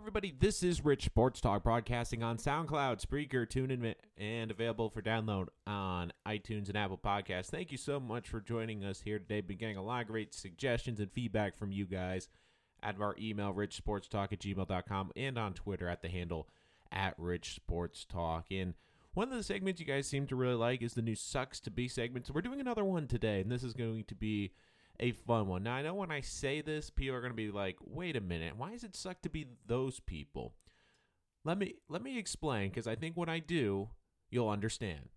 everybody. This is Rich Sports Talk broadcasting on SoundCloud, Spreaker, TuneIn, and available for download on iTunes and Apple Podcasts. Thank you so much for joining us here today. Been getting a lot of great suggestions and feedback from you guys at our email, richsportstalk at gmail.com, and on Twitter at the handle at Rich Sports Talk. And one of the segments you guys seem to really like is the new Sucks to Be segment. So we're doing another one today, and this is going to be a fun one. Now, I know when I say this, people are going to be like, "Wait a minute, why does it suck to be those people?" Let me let me explain because I think when I do, you'll understand.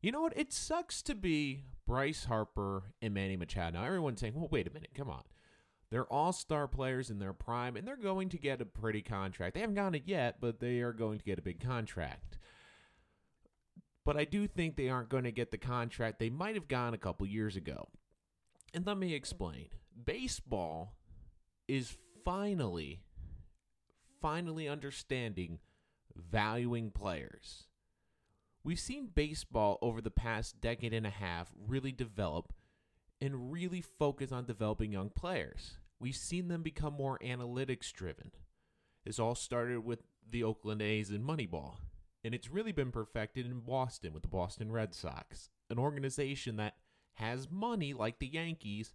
You know what? It sucks to be Bryce Harper and Manny Machado. Now, everyone's saying, "Well, wait a minute, come on." They're all-star players in their prime, and they're going to get a pretty contract. They haven't gotten it yet, but they are going to get a big contract. But I do think they aren't going to get the contract they might have gotten a couple years ago. And let me explain. Baseball is finally, finally understanding valuing players. We've seen baseball over the past decade and a half really develop and really focus on developing young players. We've seen them become more analytics driven. This all started with the Oakland A's and Moneyball, and it's really been perfected in Boston with the Boston Red Sox, an organization that has money like the Yankees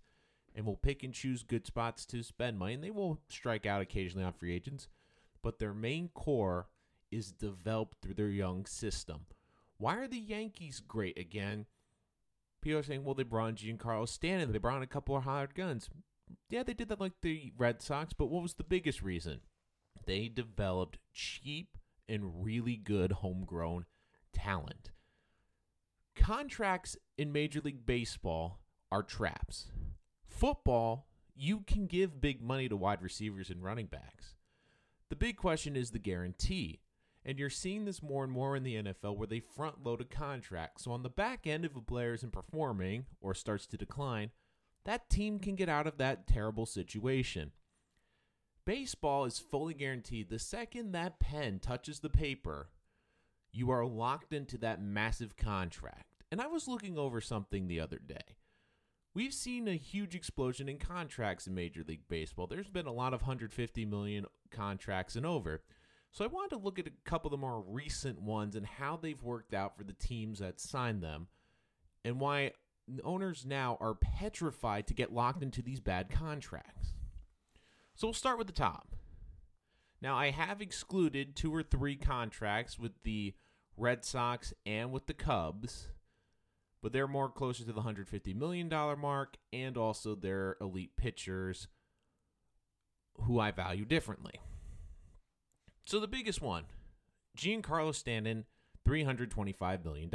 and will pick and choose good spots to spend money. And they will strike out occasionally on free agents, but their main core is developed through their young system. Why are the Yankees great again? People are saying, well, they brought in Giancarlo Stanton. They brought in a couple of hired guns. Yeah, they did that like the Red Sox, but what was the biggest reason? They developed cheap and really good homegrown talent. Contracts in Major League Baseball are traps. Football, you can give big money to wide receivers and running backs. The big question is the guarantee. And you're seeing this more and more in the NFL where they front load a contract. So on the back end, if a player isn't performing or starts to decline, that team can get out of that terrible situation. Baseball is fully guaranteed the second that pen touches the paper, you are locked into that massive contract. And I was looking over something the other day. We've seen a huge explosion in contracts in Major League Baseball. There's been a lot of 150 million contracts and over. So I wanted to look at a couple of the more recent ones and how they've worked out for the teams that signed them and why owners now are petrified to get locked into these bad contracts. So we'll start with the top. Now, I have excluded two or three contracts with the Red Sox and with the Cubs, but they're more closer to the $150 million mark and also their elite pitchers who I value differently. So the biggest one, Giancarlo Stanton, $325 million.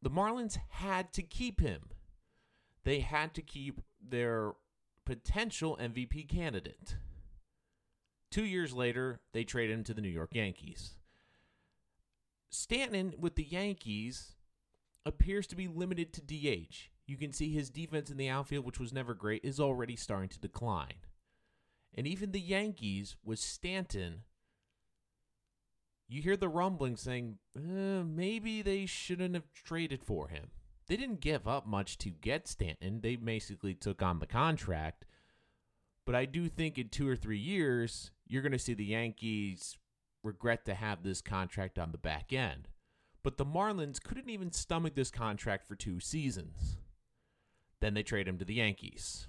The Marlins had to keep him. They had to keep their potential MVP candidate. Two years later, they trade him to the New York Yankees. Stanton with the Yankees appears to be limited to DH. You can see his defense in the outfield, which was never great, is already starting to decline. And even the Yankees with Stanton, you hear the rumbling saying eh, maybe they shouldn't have traded for him. They didn't give up much to get Stanton. They basically took on the contract. But I do think in two or three years, you're going to see the Yankees regret to have this contract on the back end. But the Marlins couldn't even stomach this contract for two seasons. Then they trade him to the Yankees.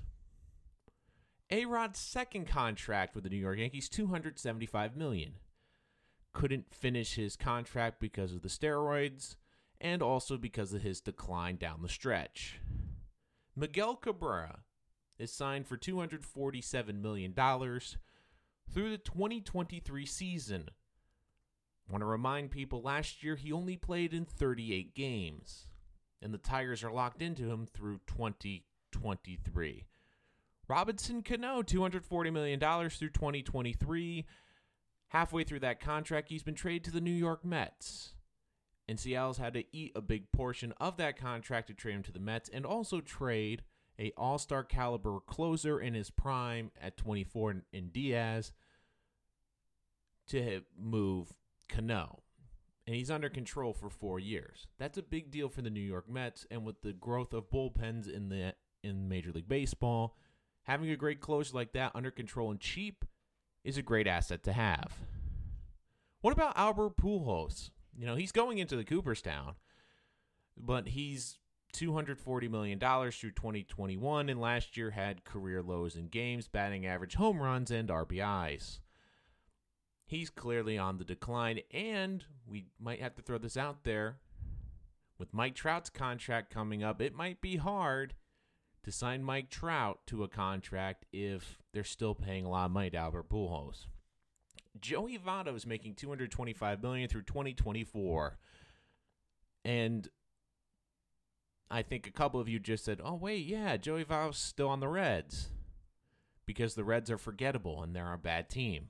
A Rod's second contract with the New York Yankees, 275 million. Couldn't finish his contract because of the steroids and also because of his decline down the stretch. Miguel Cabrera is signed for $247 million through the 2023 season. Want to remind people last year he only played in 38 games, and the Tigers are locked into him through 2023. Robinson Cano, $240 million through 2023. Halfway through that contract, he's been traded to the New York Mets. And Seattle's had to eat a big portion of that contract to trade him to the Mets and also trade a all-star caliber closer in his prime at 24 in Diaz to move Cano. And he's under control for 4 years. That's a big deal for the New York Mets and with the growth of bullpens in the in Major League Baseball, having a great closer like that under control and cheap is a great asset to have. What about Albert Pujols? You know, he's going into the Cooperstown, but he's $240 million through 2021 and last year had career lows in games, batting average, home runs, and RBIs. He's clearly on the decline, and we might have to throw this out there. With Mike Trout's contract coming up, it might be hard to sign Mike Trout to a contract if they're still paying a lot of money to Albert Pujols. Joey Votto is making 225 million through 2024. And I think a couple of you just said, "Oh wait, yeah, Joey Votto's still on the Reds." Because the Reds are forgettable and they're a bad team.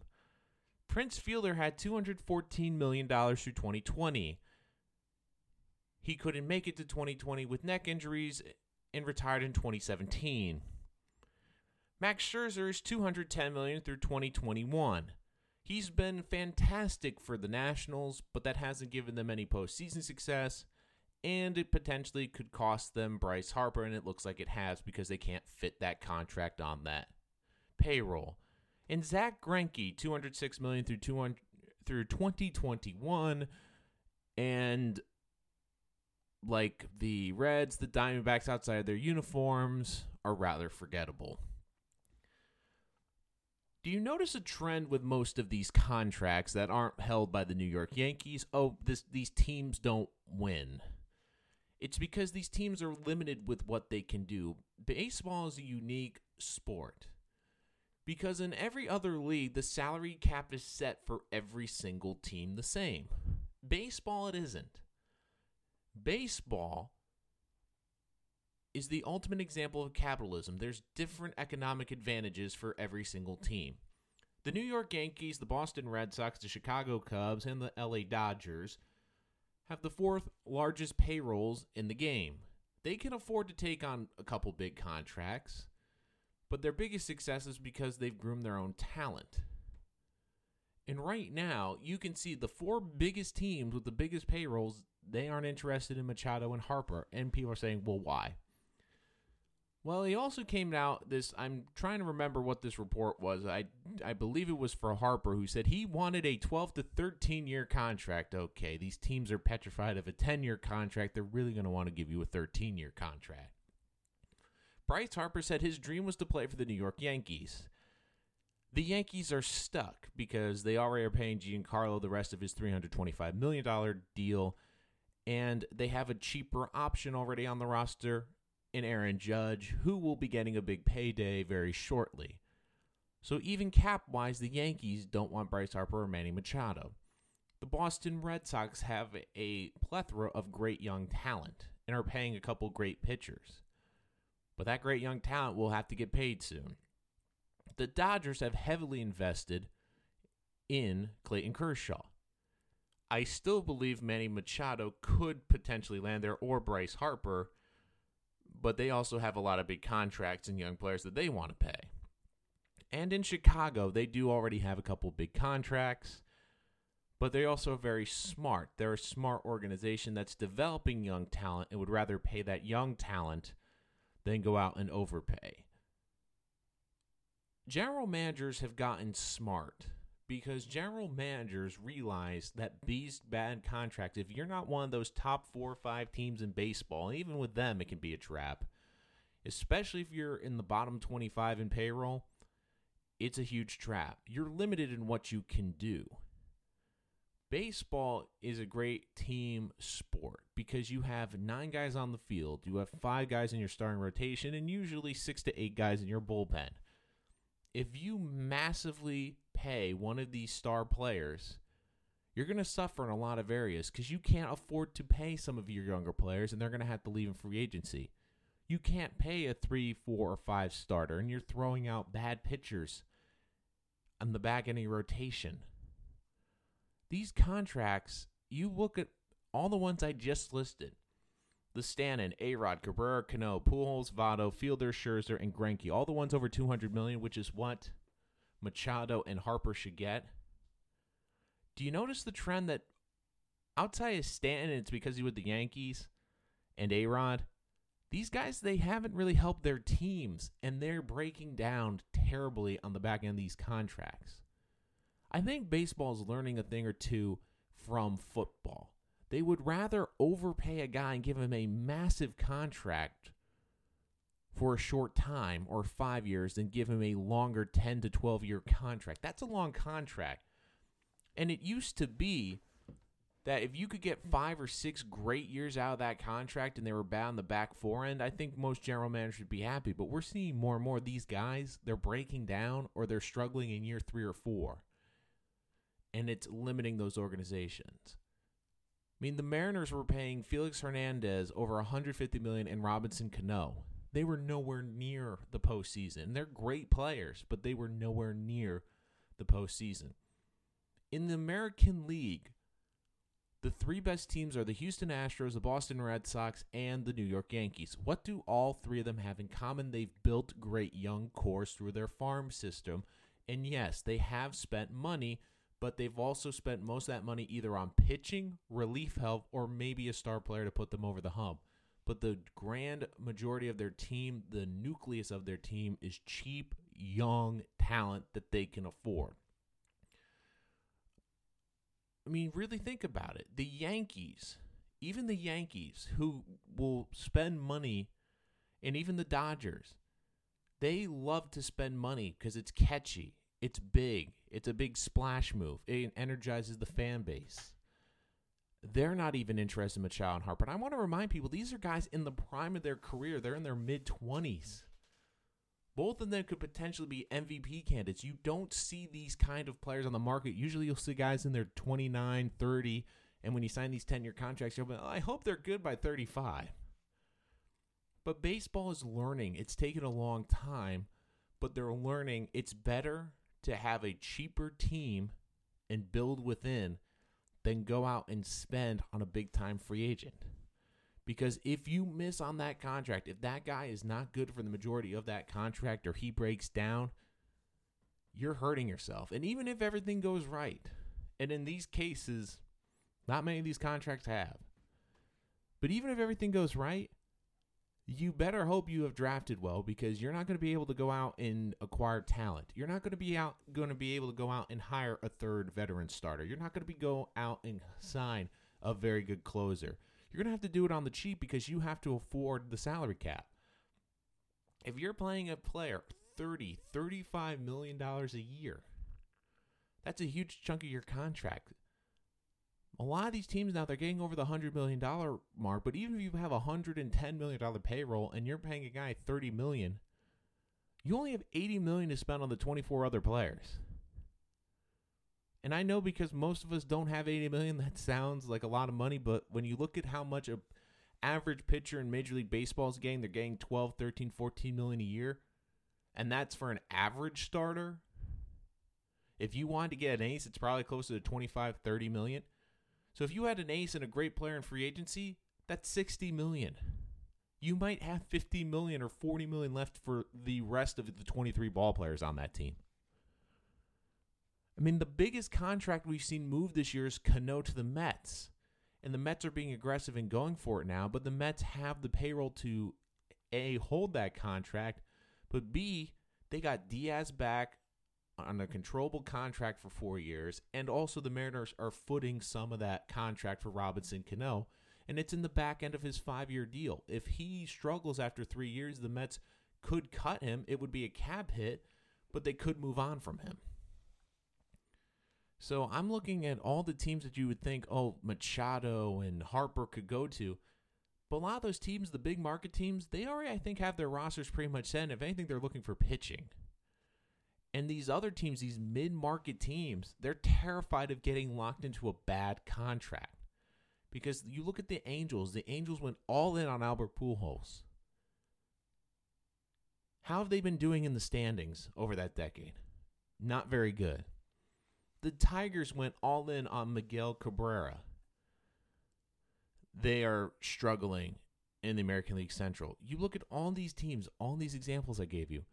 Prince Fielder had $214 million through 2020. He couldn't make it to 2020 with neck injuries and retired in 2017. Max Scherzer is 210 million through 2021. He's been fantastic for the Nationals, but that hasn't given them any postseason success, and it potentially could cost them Bryce Harper, and it looks like it has because they can't fit that contract on that payroll. And Zack Greinke, 206 million through 200 through 2021, and like the Reds, the Diamondbacks outside of their uniforms are rather forgettable. Do you notice a trend with most of these contracts that aren't held by the New York Yankees? Oh, this, these teams don't win. It's because these teams are limited with what they can do. Baseball is a unique sport because in every other league, the salary cap is set for every single team the same. Baseball, it isn't. Baseball is the ultimate example of capitalism. There's different economic advantages for every single team. The New York Yankees, the Boston Red Sox, the Chicago Cubs, and the LA Dodgers have the fourth largest payrolls in the game. They can afford to take on a couple big contracts, but their biggest success is because they've groomed their own talent. And right now, you can see the four biggest teams with the biggest payrolls, they aren't interested in Machado and Harper. And people are saying, well, why? Well, he also came out this I'm trying to remember what this report was. I I believe it was for Harper who said he wanted a 12 to 13 year contract. Okay, these teams are petrified of a 10 year contract. They're really going to want to give you a 13 year contract. Bryce Harper said his dream was to play for the New York Yankees. The Yankees are stuck because they already are paying Giancarlo the rest of his $325 million deal, and they have a cheaper option already on the roster in Aaron Judge, who will be getting a big payday very shortly. So even cap wise, the Yankees don't want Bryce Harper or Manny Machado. The Boston Red Sox have a plethora of great young talent and are paying a couple great pitchers. But that great young talent will have to get paid soon. The Dodgers have heavily invested in Clayton Kershaw. I still believe Manny Machado could potentially land there or Bryce Harper but they also have a lot of big contracts and young players that they want to pay. And in Chicago, they do already have a couple big contracts, but they're also very smart. They're a smart organization that's developing young talent and would rather pay that young talent than go out and overpay. General managers have gotten smart because general managers realize that these bad contracts, if you're not one of those top four or five teams in baseball, and even with them, it can be a trap, especially if you're in the bottom 25 in payroll, it's a huge trap. You're limited in what you can do. Baseball is a great team sport because you have nine guys on the field, you have five guys in your starting rotation, and usually six to eight guys in your bullpen. If you massively pay one of these star players, you're going to suffer in a lot of areas because you can't afford to pay some of your younger players and they're going to have to leave in free agency. You can't pay a three, four, or five starter and you're throwing out bad pitchers on the back end of your rotation. These contracts, you look at all the ones I just listed. The Stanton, A-Rod, Cabrera, Cano, Pujols, Votto, Fielder, Scherzer, and Greinke. All the ones over 200 million, which is what Machado and Harper should get. Do you notice the trend that outside of Stanton, it's because he with the Yankees and A Rod? These guys, they haven't really helped their teams, and they're breaking down terribly on the back end of these contracts. I think baseball is learning a thing or two from football. They would rather overpay a guy and give him a massive contract for a short time or five years than give him a longer 10 to 12 year contract. That's a long contract. And it used to be that if you could get five or six great years out of that contract and they were bad on the back four end, I think most general managers would be happy. But we're seeing more and more of these guys, they're breaking down or they're struggling in year three or four. And it's limiting those organizations. I mean, the Mariners were paying Felix Hernandez over 150 million and Robinson Cano. They were nowhere near the postseason. They're great players, but they were nowhere near the postseason. In the American League, the three best teams are the Houston Astros, the Boston Red Sox, and the New York Yankees. What do all three of them have in common? They've built great young cores through their farm system. And yes, they have spent money, but they've also spent most of that money either on pitching, relief help, or maybe a star player to put them over the hump. But the grand majority of their team, the nucleus of their team, is cheap, young talent that they can afford. I mean, really think about it. The Yankees, even the Yankees, who will spend money, and even the Dodgers, they love to spend money because it's catchy, it's big, it's a big splash move, it energizes the fan base. They're not even interested in Machado and Harper. And I want to remind people these are guys in the prime of their career. They're in their mid 20s. Both of them could potentially be MVP candidates. You don't see these kind of players on the market. Usually you'll see guys in their 29, 30, and when you sign these 10 year contracts, you'll be, oh, I hope they're good by 35. But baseball is learning. It's taken a long time, but they're learning it's better to have a cheaper team and build within than go out and spend on a big time free agent. Because if you miss on that contract, if that guy is not good for the majority of that contract or he breaks down, you're hurting yourself. And even if everything goes right, and in these cases, not many of these contracts have, but even if everything goes right, you better hope you have drafted well because you're not going to be able to go out and acquire talent. You're not going to be out going to be able to go out and hire a third veteran starter. You're not going to be go out and sign a very good closer. You're going to have to do it on the cheap because you have to afford the salary cap. If you're playing a player 30, 35 million dollars a year, that's a huge chunk of your contract. A lot of these teams now they're getting over the hundred million dollar mark, but even if you have a hundred and ten million dollar payroll and you're paying a guy thirty million, you only have eighty million to spend on the twenty four other players. And I know because most of us don't have 80 million, that sounds like a lot of money, but when you look at how much a average pitcher in Major League Baseball is getting, they're getting 12, 13, 14 million a year. And that's for an average starter. If you wanted to get an ace, it's probably closer to 25, 30 million. So if you had an ace and a great player in free agency, that's 60 million. You might have 50 million or 40 million left for the rest of the 23 ball players on that team. I mean, the biggest contract we've seen move this year is Cano to the Mets. And the Mets are being aggressive and going for it now, but the Mets have the payroll to A, hold that contract, but B, they got Diaz back on a controllable contract for four years, and also the Mariners are footing some of that contract for Robinson Cano, and it's in the back end of his five year deal. If he struggles after three years, the Mets could cut him. It would be a cap hit, but they could move on from him. So I'm looking at all the teams that you would think, oh, Machado and Harper could go to. But a lot of those teams, the big market teams, they already, I think, have their rosters pretty much set. If anything, they're looking for pitching. And these other teams, these mid market teams, they're terrified of getting locked into a bad contract. Because you look at the Angels, the Angels went all in on Albert Pujols. How have they been doing in the standings over that decade? Not very good the Tigers went all in on Miguel Cabrera. They are struggling in the American League Central. You look at all these teams, all these examples I gave you.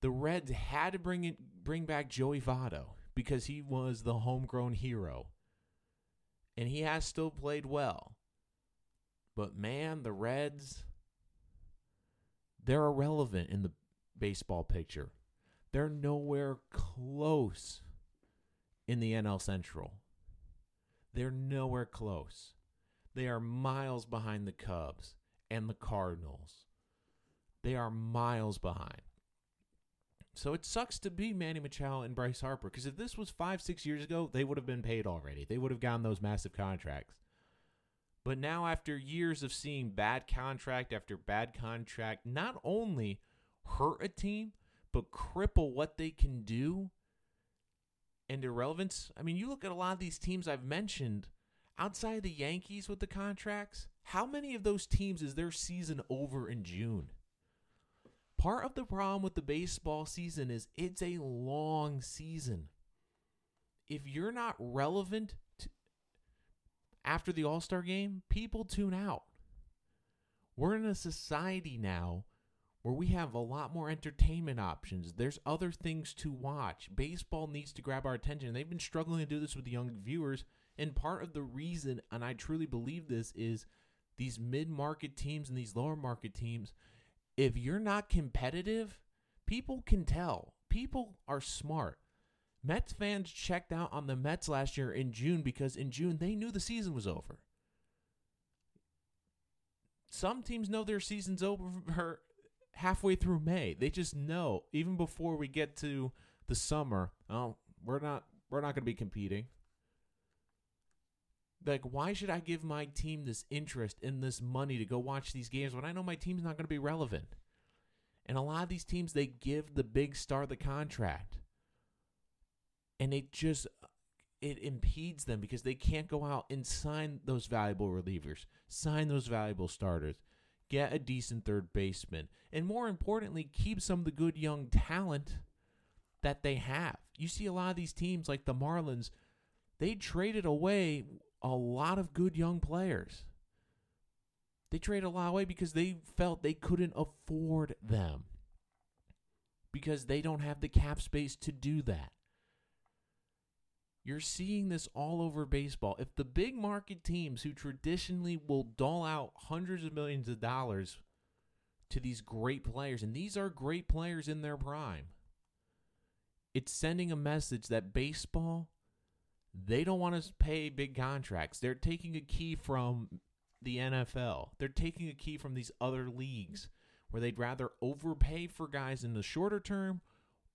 The Reds had to bring it, bring back Joey Votto because he was the homegrown hero. And he has still played well. But man, the Reds they're irrelevant in the baseball picture. They're nowhere close in the NL Central. They're nowhere close. They are miles behind the Cubs and the Cardinals. They are miles behind. So it sucks to be Manny Machado and Bryce Harper because if this was five, six years ago, they would have been paid already. They would have gotten those massive contracts. But now, after years of seeing bad contract after bad contract, not only hurt a team, but cripple what they can do and irrelevance. I mean, you look at a lot of these teams I've mentioned outside of the Yankees with the contracts, how many of those teams is their season over in June? Part of the problem with the baseball season is it's a long season. If you're not relevant to, after the All Star game, people tune out. We're in a society now where we have a lot more entertainment options. There's other things to watch. Baseball needs to grab our attention. They've been struggling to do this with the young viewers. And part of the reason, and I truly believe this, is these mid market teams and these lower market teams if you're not competitive, people can tell. People are smart. Mets fans checked out on the Mets last year in June because in June they knew the season was over. Some teams know their season's over halfway through May. They just know even before we get to the summer, oh, we're not we're not going to be competing. Like, why should I give my team this interest in this money to go watch these games when I know my team's not going to be relevant? And a lot of these teams, they give the big star the contract. And it just it impedes them because they can't go out and sign those valuable relievers, sign those valuable starters, get a decent third baseman, and more importantly, keep some of the good young talent that they have. You see a lot of these teams like the Marlins, they traded away a lot of good young players. They traded a lot away because they felt they couldn't afford them. Because they don't have the cap space to do that. You're seeing this all over baseball. If the big market teams who traditionally will dole out hundreds of millions of dollars to these great players, and these are great players in their prime, it's sending a message that baseball they don't want to pay big contracts. They're taking a key from the NFL. They're taking a key from these other leagues where they'd rather overpay for guys in the shorter term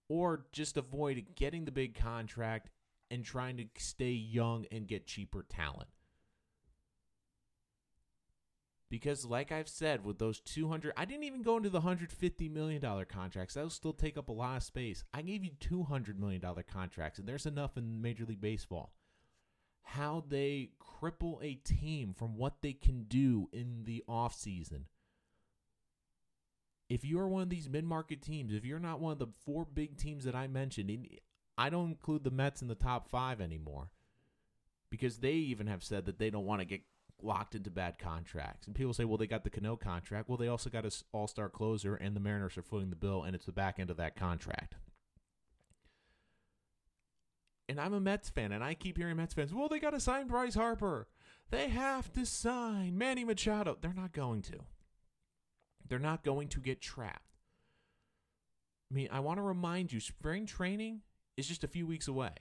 or just avoid getting the big contract and trying to stay young and get cheaper talent. Because, like I've said, with those 200, I didn't even go into the $150 million contracts. That'll still take up a lot of space. I gave you $200 million contracts, and there's enough in Major League Baseball. How they cripple a team from what they can do in the offseason. If you are one of these mid market teams, if you're not one of the four big teams that I mentioned, I don't include the Mets in the top five anymore because they even have said that they don't want to get locked into bad contracts. And people say, well, they got the Cano contract. Well, they also got an all star closer, and the Mariners are footing the bill, and it's the back end of that contract. And I'm a Mets fan, and I keep hearing Mets fans, well, they got to sign Bryce Harper. They have to sign Manny Machado. They're not going to. They're not going to get trapped. I mean, I want to remind you spring training is just a few weeks away.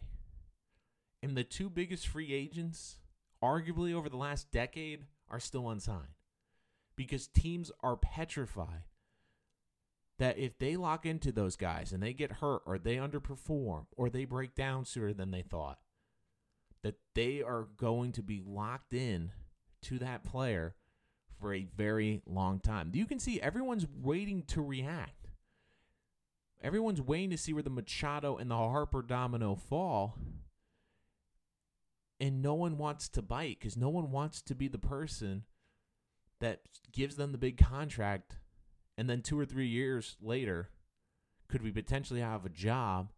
And the two biggest free agents arguably over the last decade, are still unsigned because teams are petrified that if they lock into those guys and they get hurt or they underperform or they break down sooner than they thought, that they are going to be locked in to that player for a very long time. You can see everyone's waiting to react. Everyone's waiting to see where the Machado and the Harper domino fall and no one wants to bite because no one wants to be the person that gives them the big contract and then two or three years later could we potentially have a job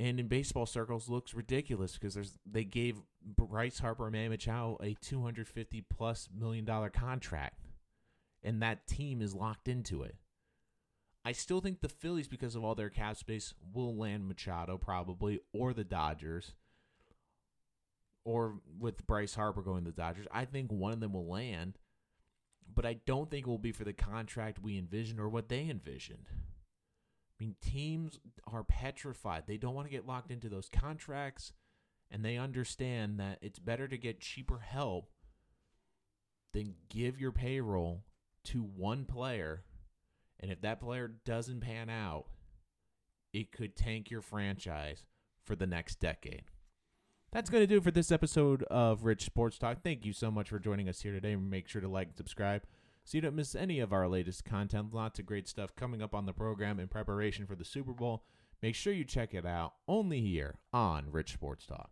and in baseball circles looks ridiculous because there's they gave Bryce Harper and Manny Machado a 250 plus million dollar contract and that team is locked into it. I still think the Phillies because of all their cap space will land Machado probably or the Dodgers or with Bryce Harper going to the Dodgers, I think one of them will land, but I don't think it will be for the contract we envisioned or what they envisioned. I mean, teams are petrified. They don't want to get locked into those contracts, and they understand that it's better to get cheaper help than give your payroll to one player. And if that player doesn't pan out, it could tank your franchise for the next decade. That's going to do it for this episode of Rich Sports Talk. Thank you so much for joining us here today. Make sure to like and subscribe so you don't miss any of our latest content. Lots of great stuff coming up on the program in preparation for the Super Bowl. Make sure you check it out only here on Rich Sports Talk.